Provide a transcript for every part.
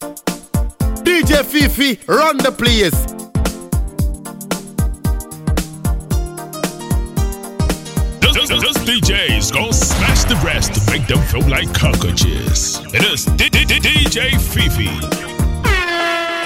DJ FiiFii, run the place. This, this, this DJ's gonna smash the rest to make them feel like cockroaches. It is D- D- D- DJ FiiFii.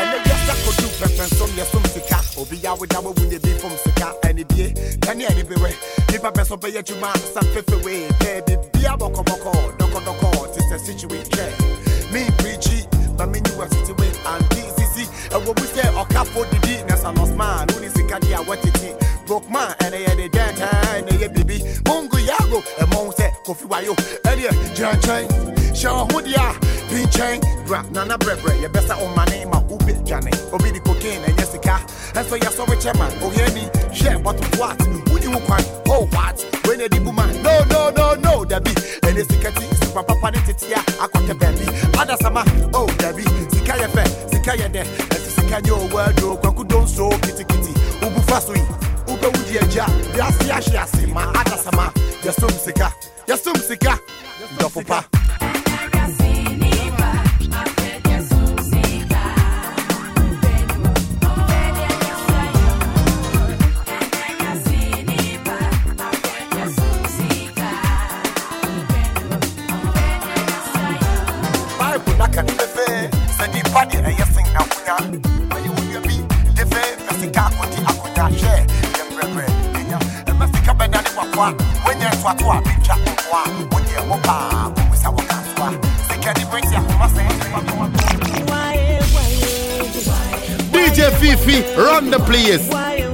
ɛnɛ wiase akɔdu pɛpɛnsom yɛsom sika obia woda wawu ne bi fom sika ɛne bie kane ɛne bewɛ nipa pɛ sɛ ɔbɛyɛ adwuma sa fefewe pɛ bibia bɔkɔbɔkɔ dɔkɔdɔkɔ te sɛ situate hwɛ me preachi ma menyi wa sitiwe ante sisi ɛwɔ mu sɛ ɔkafo didi na sa lɔsman wone sika de a wɔtete broke man ɛne yɛde dɛntaa ɛne yɛ bibi mungu yago ɛmɔ sɛ kofi wayo. Ɛdeɛ gyina nkyɛn hyɛ ɔho deɛ a bi nkyɛn bra nana brɛbrɛ yɛbɛsa ɔmane ma wobe dwane obi de cocaine ɛnyɛ sika ɛnso yɛsɔre kyɛ ma ohiani hwɛ bɔto what wodi wo kwan oh what? Wei na adi bu ma no no no no dabi ɛne sika ti supa papa ne tetea akɔtɛ baabi adasama oh dabi sika yɛ fɛ sika yɛ dɛ ɛsi sika nyɛ owó aduro kwaku don so kitikiti wobu fa so yi wobɛwu di agya wiase ahye ase ma adasama yɛsom sika yɛsom sika dɔfo sen akonya ɔyɛ wo nua bi de fɛ pɛ sika akɔgye akonya hwɛ yɛ mprɛprɛ ɛnya ɛma sika bɛda ne wakoa woanyɛ ntoato a mentwa nkoa wodeɛ wɔ paa wobusa wo ka so a sika ne brɛti ahoma DJ FiiFii, run the place.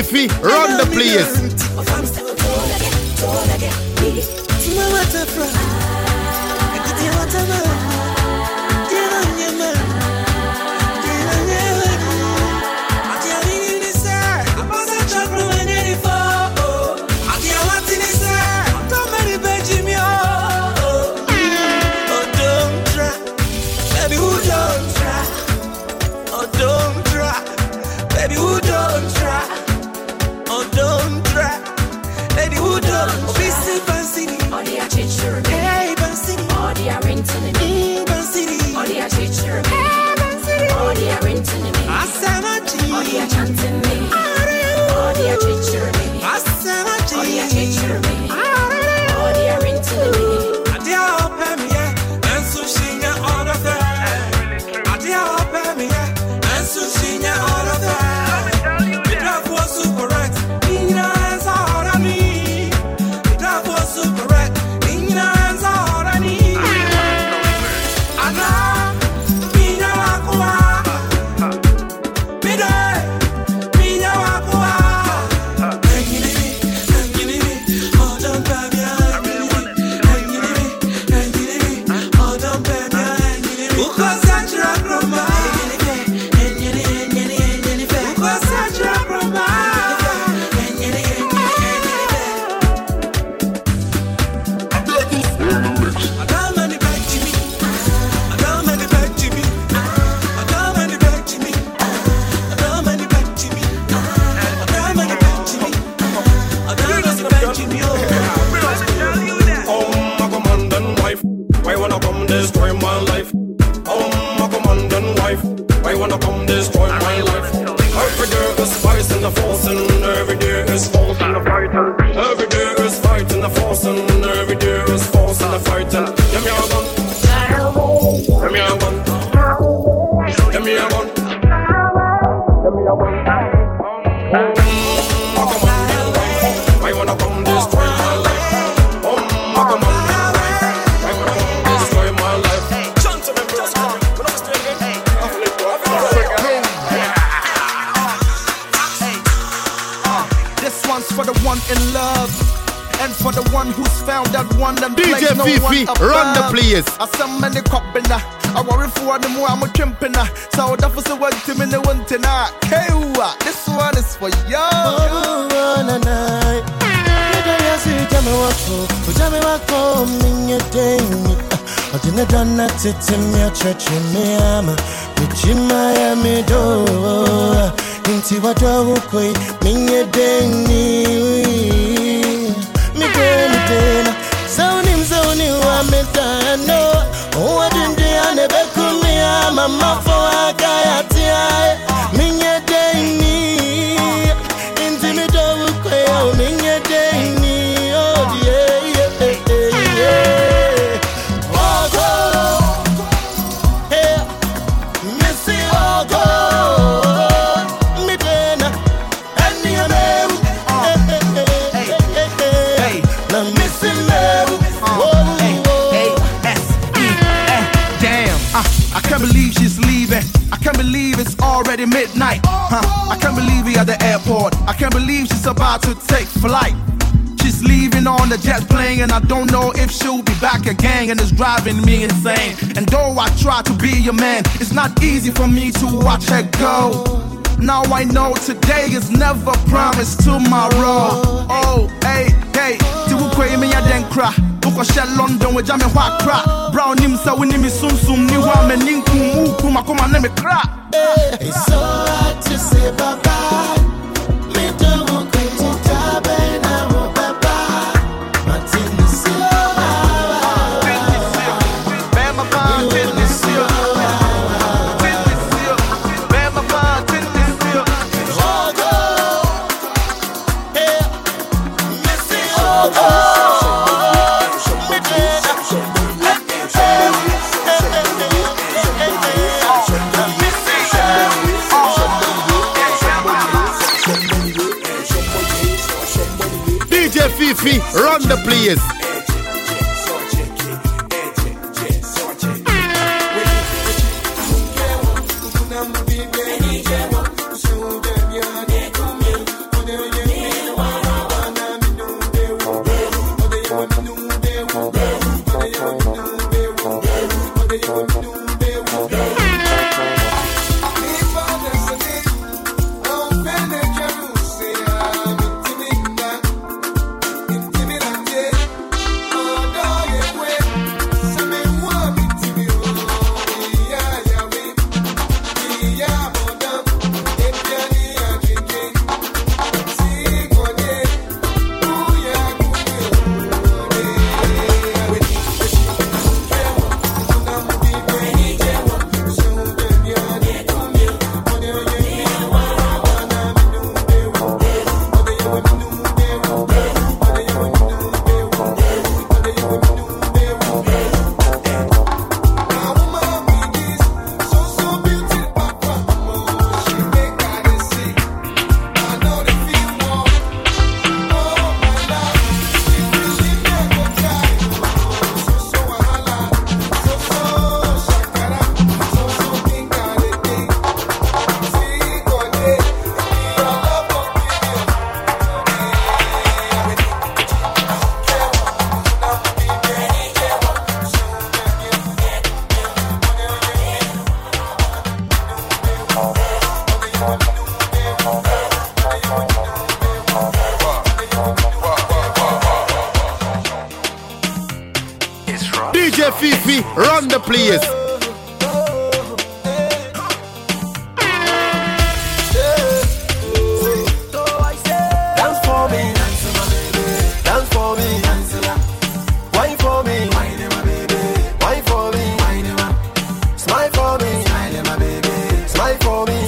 Biffy run the place. Run the place. I send many copina. I worry for the more I'm a chimpina. So that was the one team in the one tina. Kewa, this one is for you. Ujame wako mninyeteni Odine dona titimia cheche miama Michima ya midoa Inti wadwa wukoi minyedeni Mideni tena airport. I can't believe she's about to take flight. She's leaving on the jet plane, and I don't know if she'll be back again. And it's driving me insane. And though I try to be a man, it's not easy for me to watch her go. Now I know today is never promised tomorrow. Oh, hey, hey, ti wu kwe ya den kra. Buko shell London we jame wa kra. Brown nim sa wini nimi sum sum ni wa me mu uku makoma ne me kra. It's so hard to say bye bye. DJ FiiFii, run the place. For me,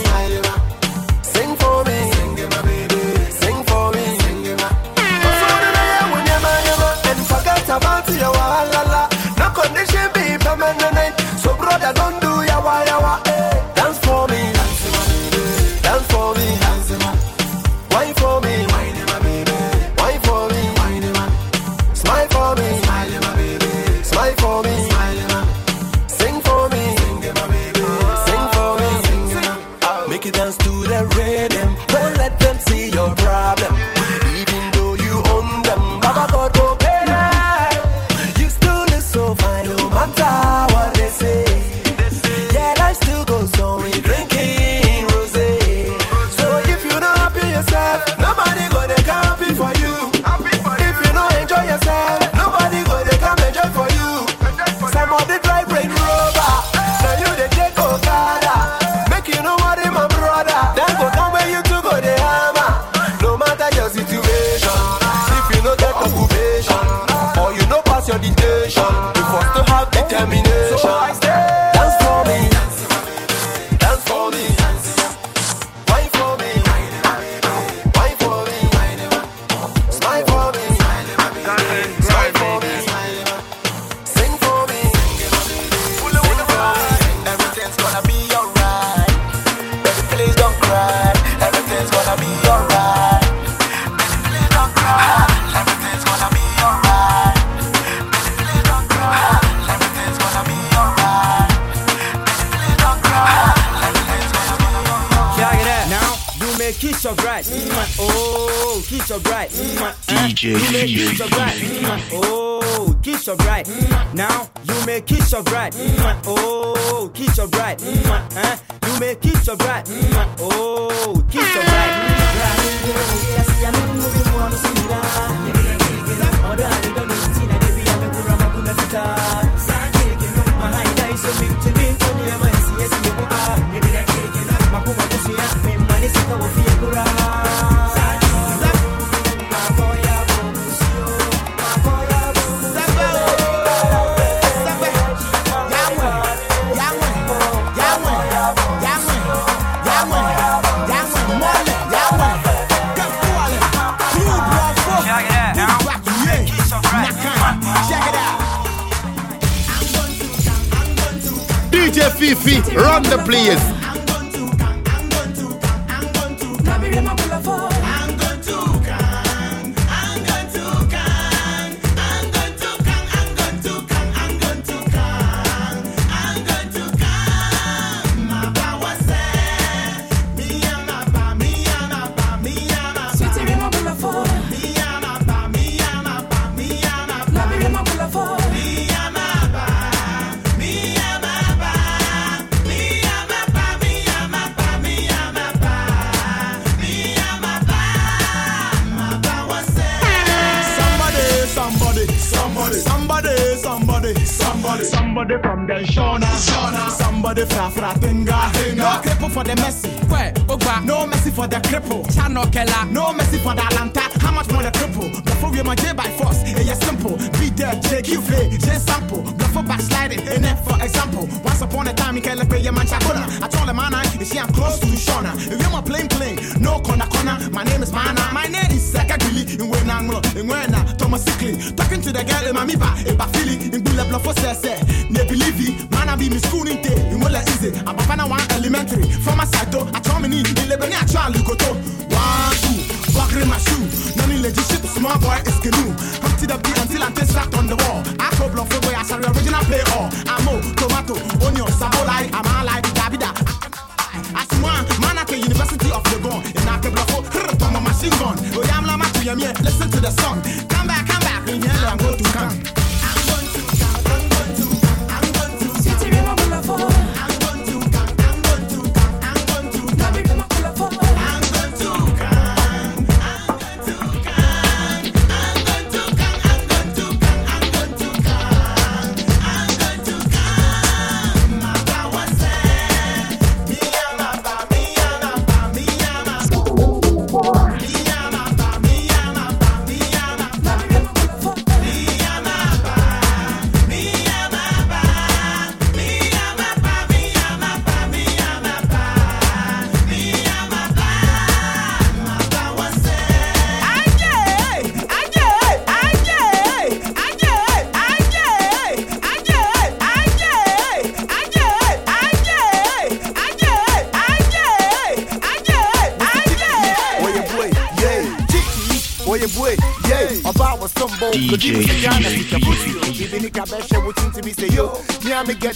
run the place.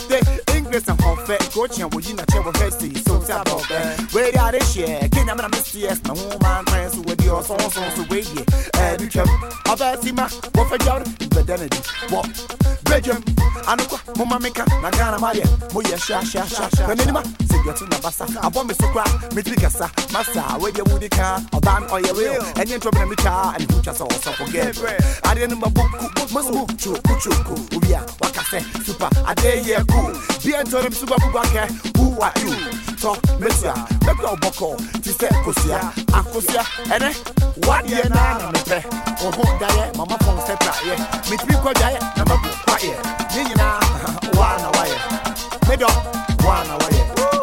The English and hot coach and we in a chair with Hessy. So tap out there. Where are they share? Can I miss yes? No man friends who with your songs on the way. Eh, you can. I've seen my what for y'all? But then it what? Belgium. Anuko, Mama Mika, Nagana Maria, Moya Sha Sha Sha Sha. Minima, say you to Nabasa. Want me so cry, Mitricasa, Massa, where you would car, or ban or your will, and you're trouble me car, and who just also forget. I didn't know book, must move. To Kuchuku, Ubia, Wakase, Super, a day here cool. Be and told him Super Bubaka, who are you? Talk, Messia, Beko Boko, Tise Kosia, Akosia, and eh, what year now, or home diet, Mama Pong Sepra, Mitri Diet, number quiet. Nina, one away. Middle, one away. This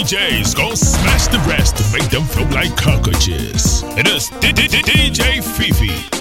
DJ's gonna smash the rest to make them feel like cockroaches. It is DJ FiiFii.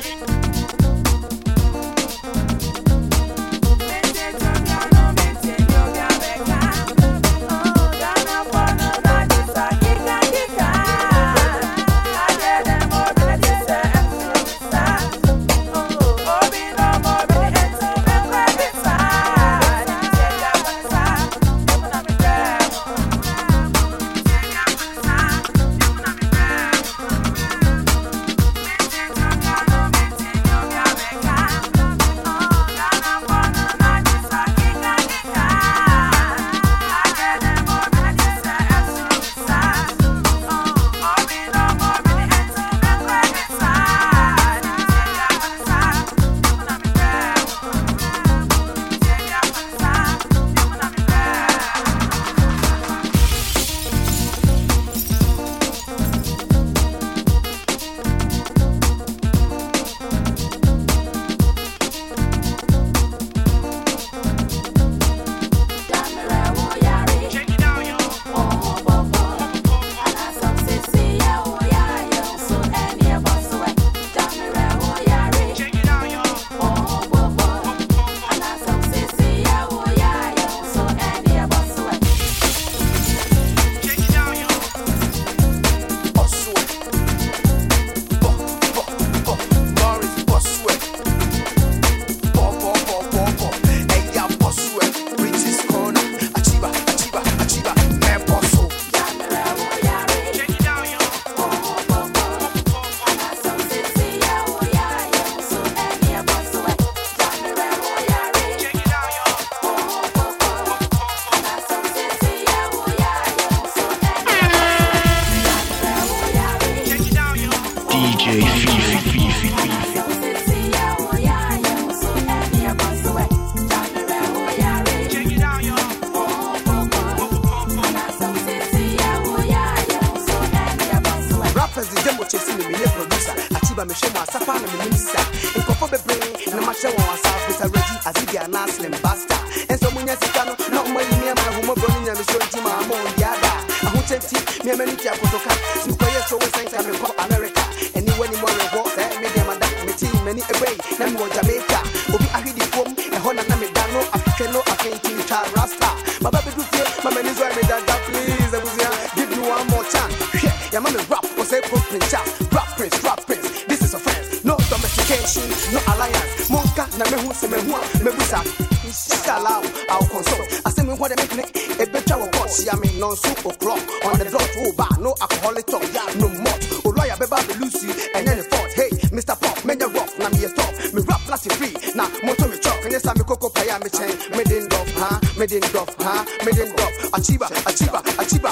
Monka na mehu sɛ mehu a mebusa Inshallah, I'll consult. I say me what they make a better of course. See, I mean, non super clock on the dot. Oh, bar, no alcoholic talk, no more. Oh, lawyer, baby, Lucy, and then the fourth. Hey, Mr. Pop, man, you rock, now me stop. Me rap plastic free, now motor me truck. And yes, I'm a cocoa pie, me chain, made in dove, huh? Made in dove, huh? Made in dove. Achiba, achiba, achiba,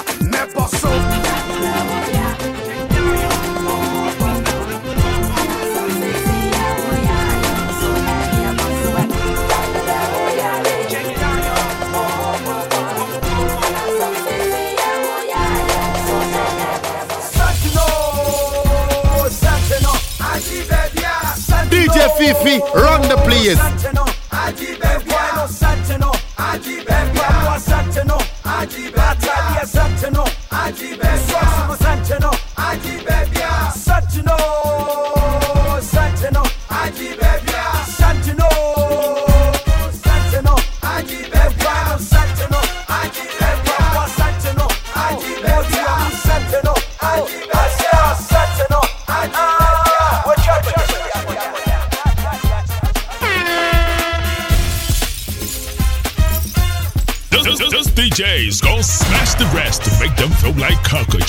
FiiFii, run the place.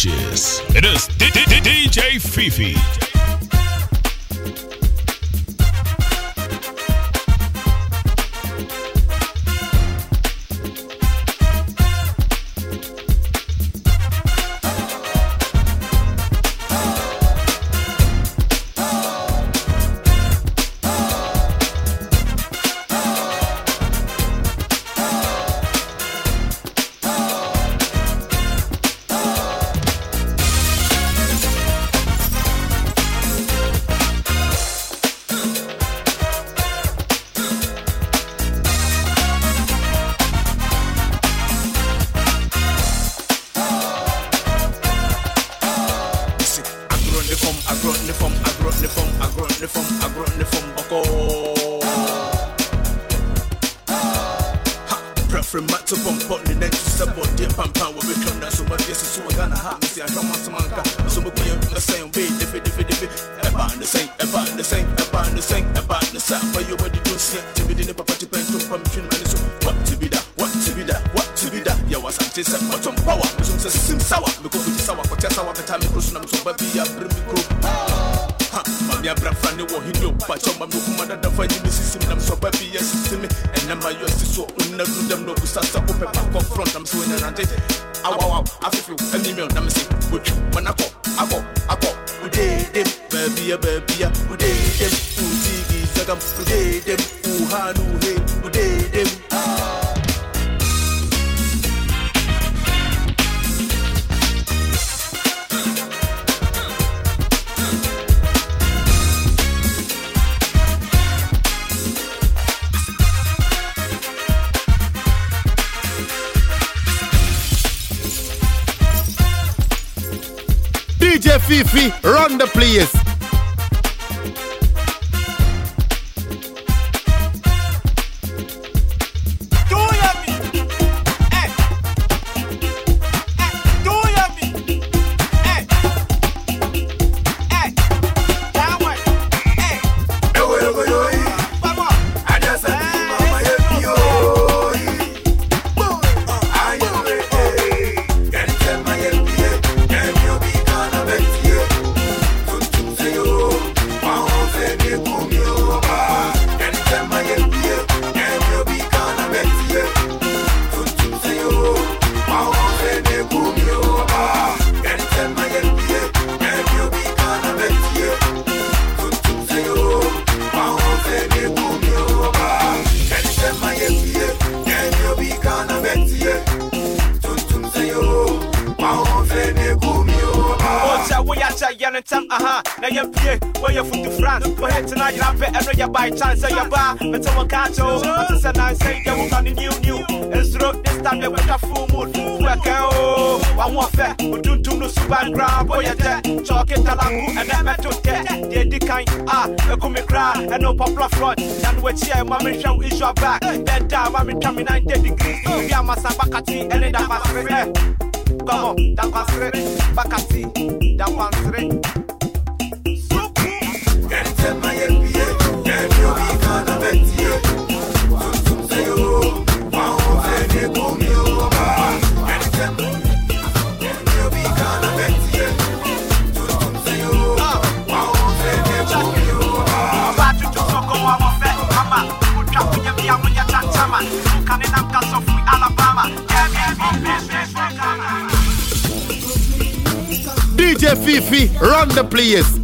It is DJ FiiFii. Ha me see I come on. Some anka so we be the same way if it if it if it eba the same eba the same eba the same eba the same. For you you do see to be the papa to tune man so what to be that? What to be that? What to be that? Yeah was I'm just bottom power? Me so say sim sour. Me go fit sour? Ko tell sour better me cross na me so baby ya bring me crow ha mami abrafa ne wɔ hinyo pakyɛ ma mekuma dadafa nyi me sisim nam sɛ ɔba bi yɛ sisi me ɛnɛ ma yɔ si so nna du dɛm na ɔbusa sɛ wopɛ bakɔ front nam sɛ wɔnyanante awawaw afefew animil nam se wɔtwi manakɔ akɔ akɔ wodedem baabia baabia wodedem wodigi sagam wodedem woha FiiFii, run the place. Then down tell me 90 degrees. We am masabakati and that was Come on, dakwasire, bakati, dakwasire. DJ FiiFii, run the place.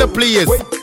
The place.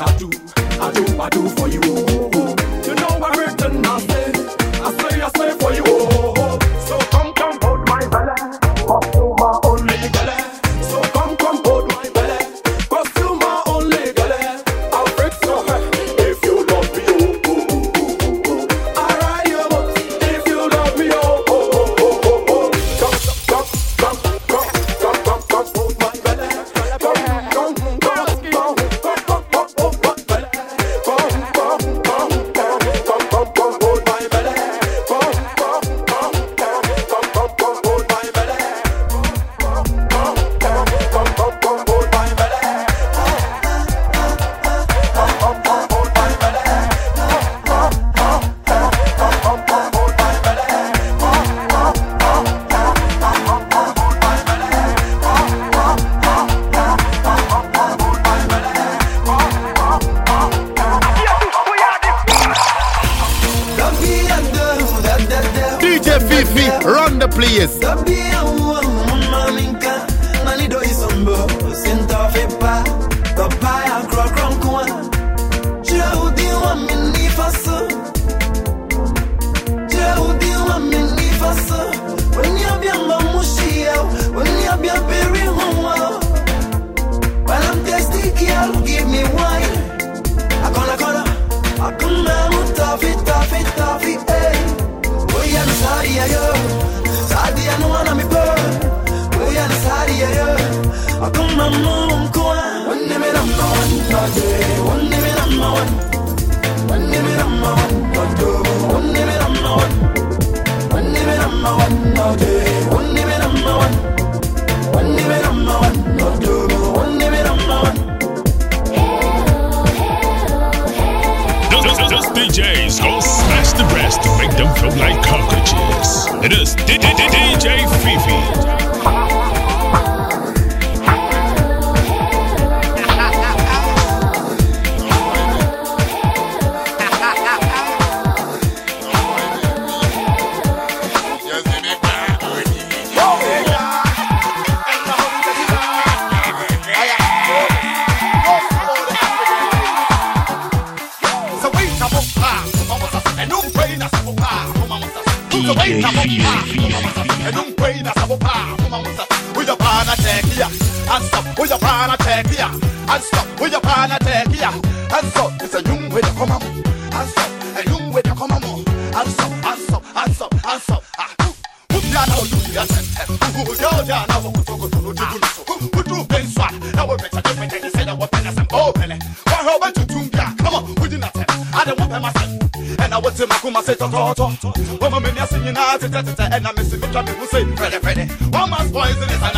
I do. I do, I do for cockroaches. It is DJ FiiFii. toto. Woman, me singing out, and I'm missing me, trying to say, Freddy, Freddy. One man's poison is an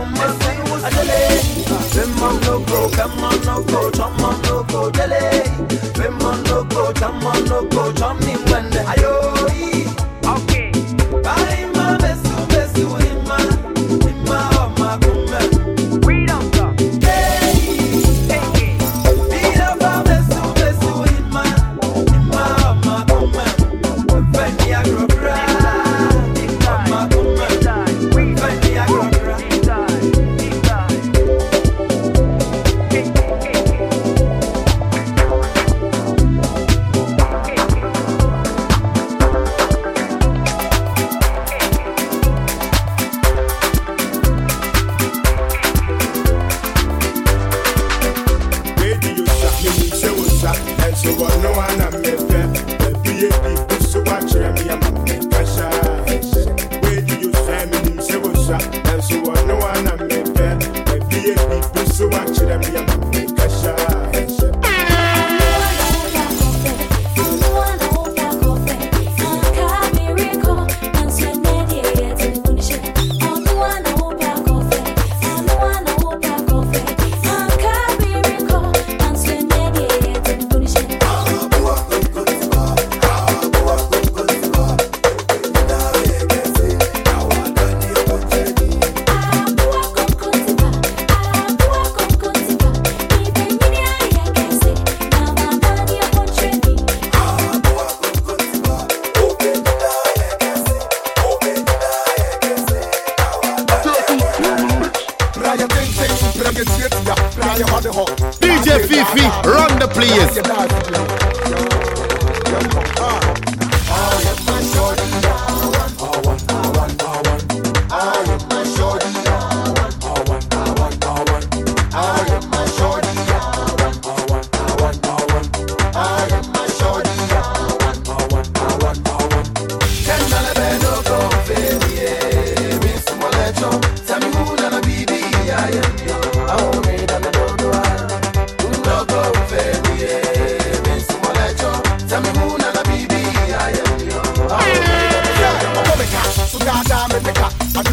come my no go, come on no go, come on no go, delay. When mom no go, come on no go, come in when ayo.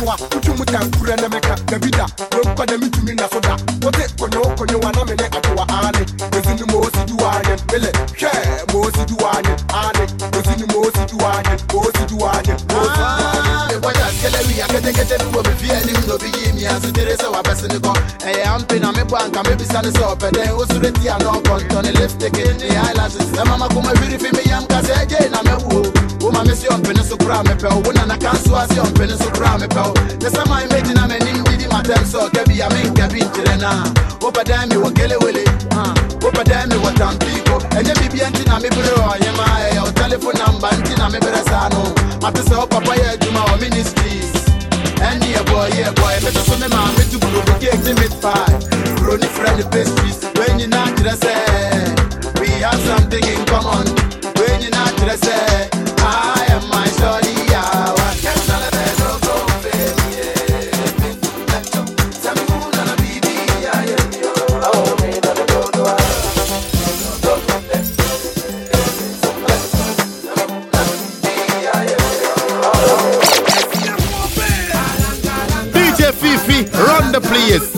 konyowa utumu tankure ne meka dabida wenkwa ne mitumi na soda. Wote na ane. Mele ane. maame si ɔmpene so koraa mepɛ wo wonana ka nso ase ɔmpene so koraa mepɛ wo ne sɛ man mɛgyina m'anim didi matɛm sɛ ɔka bi a menka bi nkyerɛ no a wopɛdan me wɔ kelewele ah. wopɛdan me wɔ tampiko ɛnyɛ biribia nti na meberɛ ɔyema ɛyɛ e, wo telefon namba nti na meberɛ saa no. Mate sɛ wo papa yɛ adwuma wɔ ministries. Ɛne yɛbɔ yɛbɔ ɛbɛtɛ so me maame to burobi cake ne mit pie buroni frɛ ne pastries wei nyinaa kyerɛ sɛ we have something in common. есть.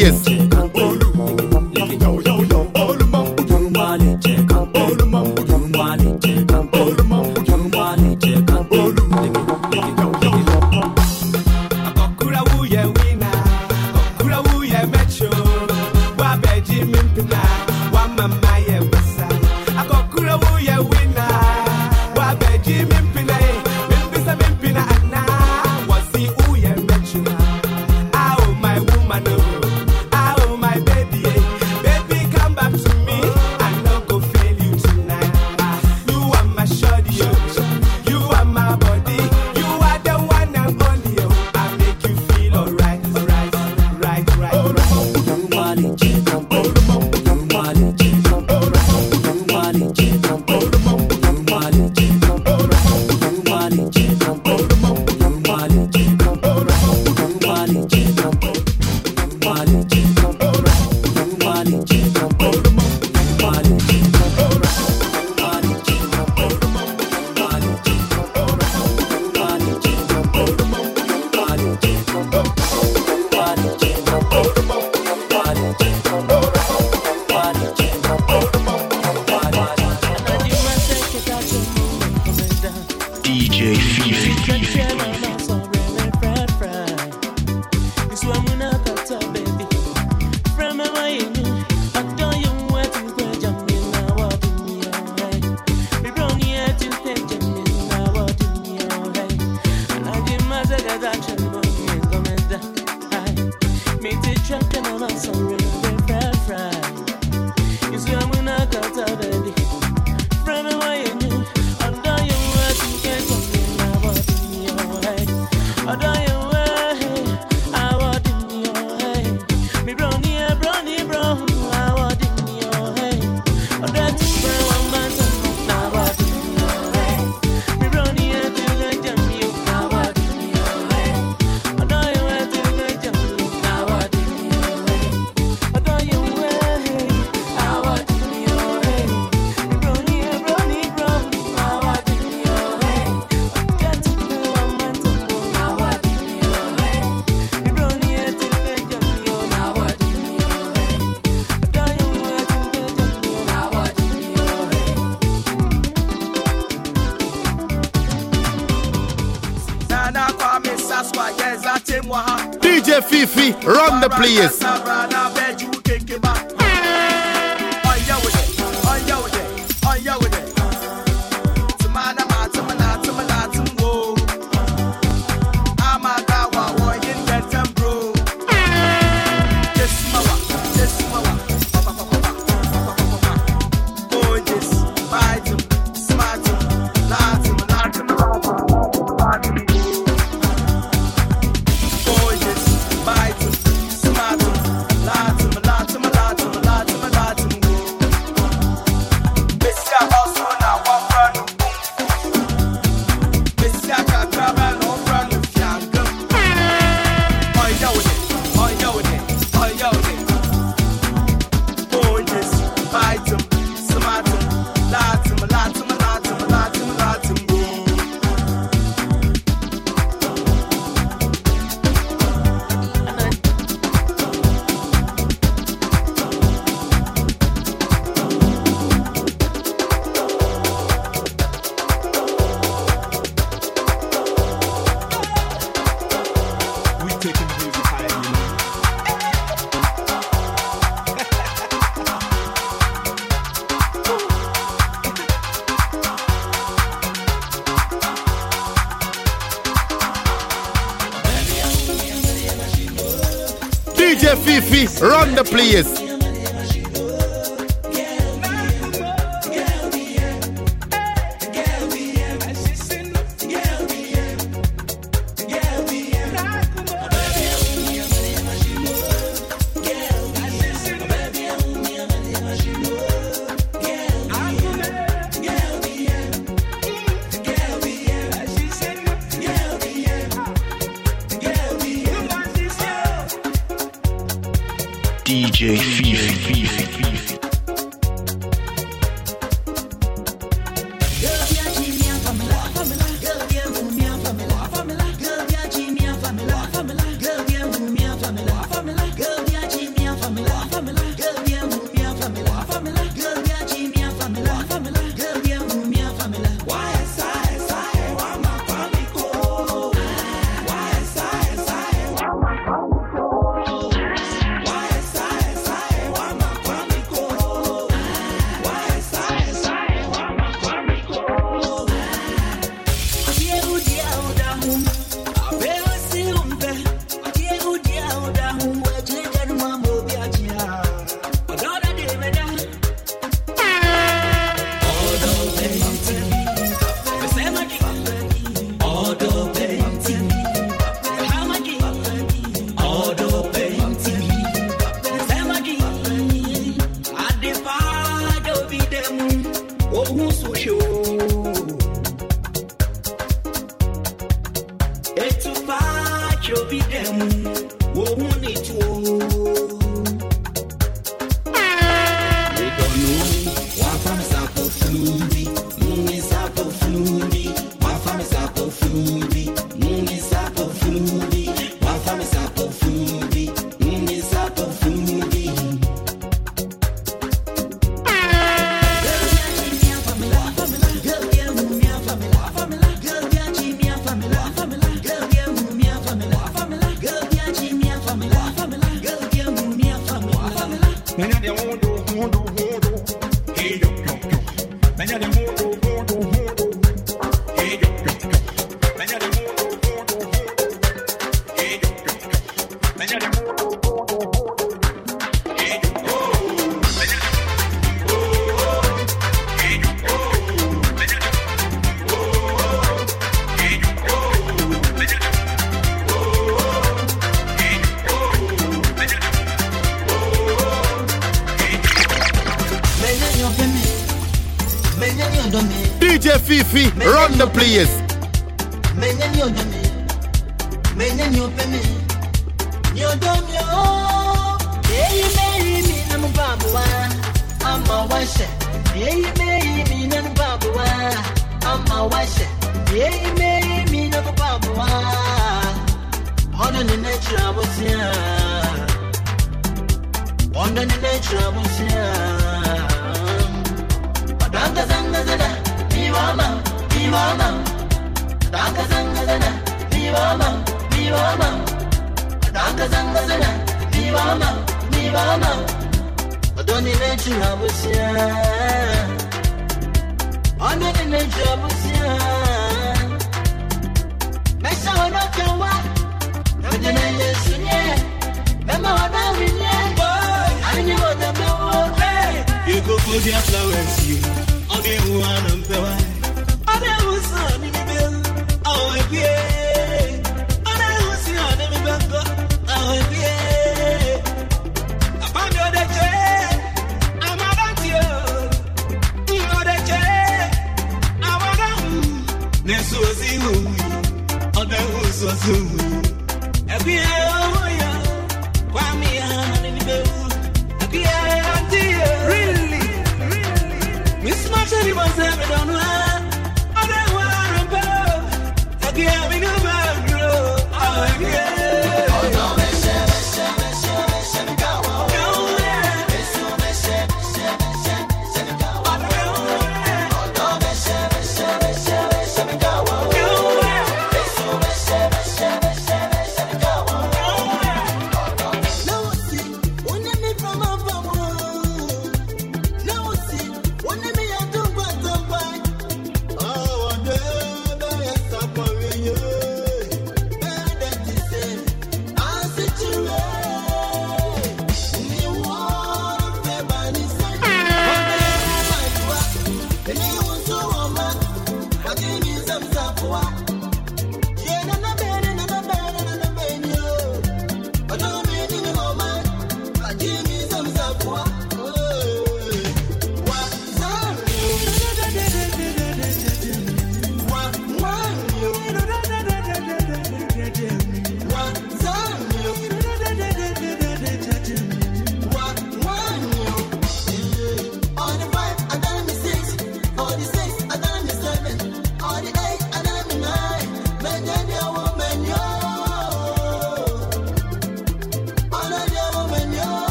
Run Please. Menye nyope me Nyodomyo Yeyi meyi mi na mubabuwa Ama washe Yeyi meyi mi na mubabuwa Ama washe Yeyi meyi mi na mubabuwa Hono ni nature abusia Hono ni nature abusia Padanga zanga zada Iwama Iwama Padanga zanga zada Iwama Nirvana Adaka zanga zana Nirvana Nirvana Adoni nechi habusia. Adoni nechi habusia. Mesha hono kawa Namjana yesu nye Mema hono winye. Anyi wada mewo You go for the affluence you huwa nampewa Obi huwa nampewa Obi Really? Really? Miss Marshall, you Never done. it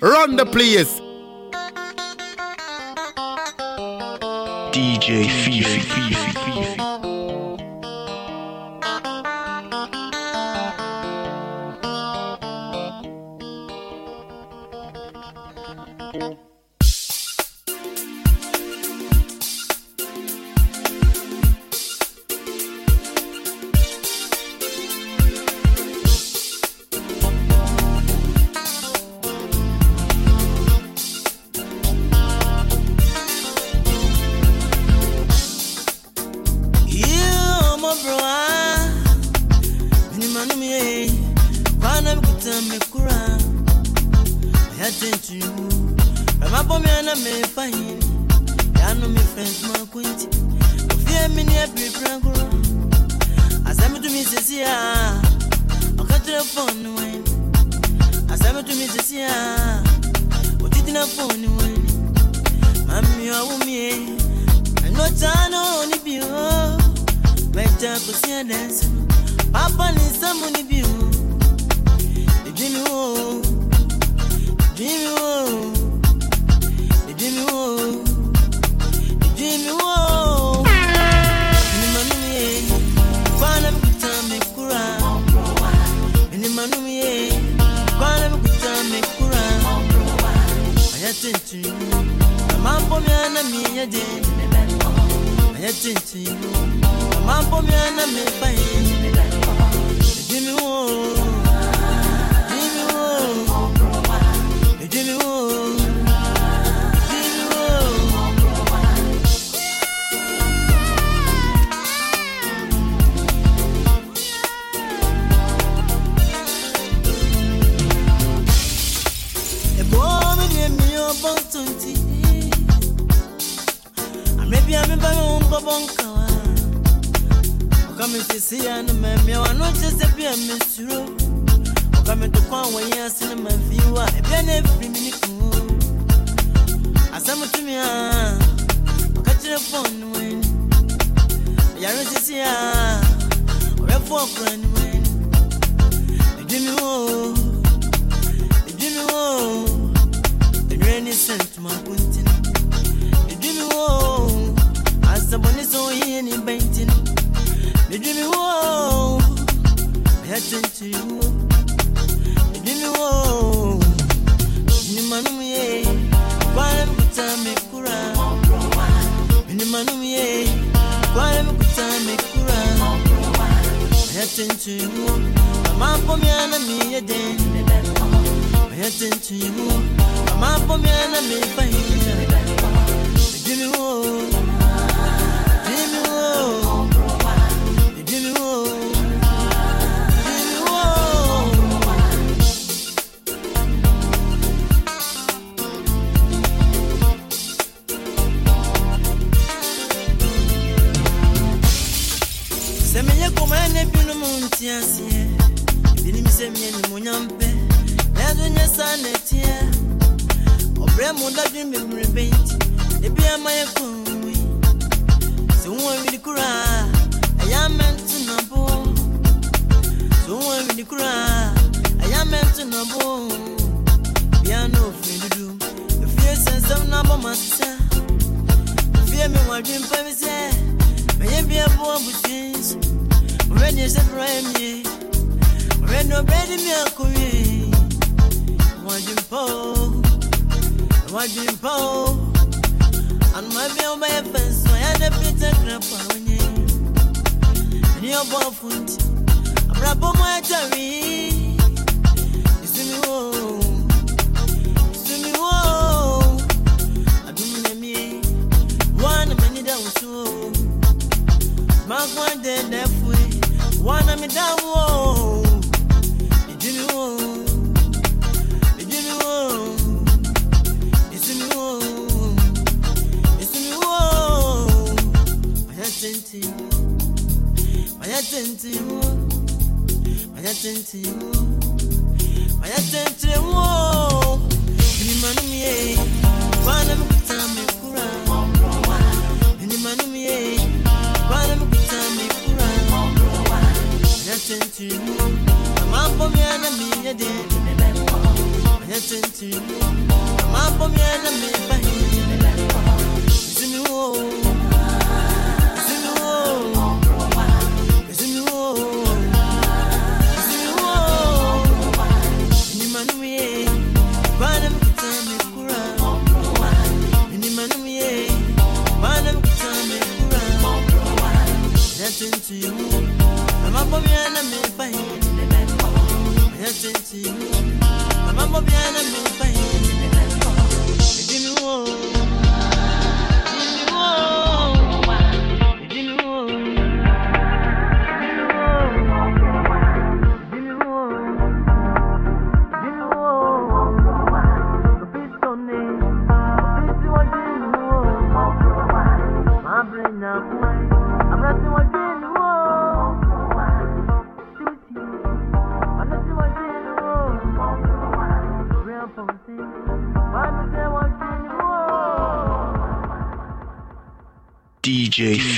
run the place. our dream for me, say, may be a boy with this. When you say, Prime, when no bread in what you po, what you po, and my bill oh, by a fence, my other pizza crap on ye, and your ball foot, a rap on my tummy. usu magwa de nefwe wana midawo idimi wo idimi wo isimi wo isimi wo maya tenti maya tenti wo maya tenti wo maya tenti wo Mani mani mie, mani mie. di Mwenye senti Mwenye senti Mwenye senti Mwenye senti sin ti. Amamos bien mi. J.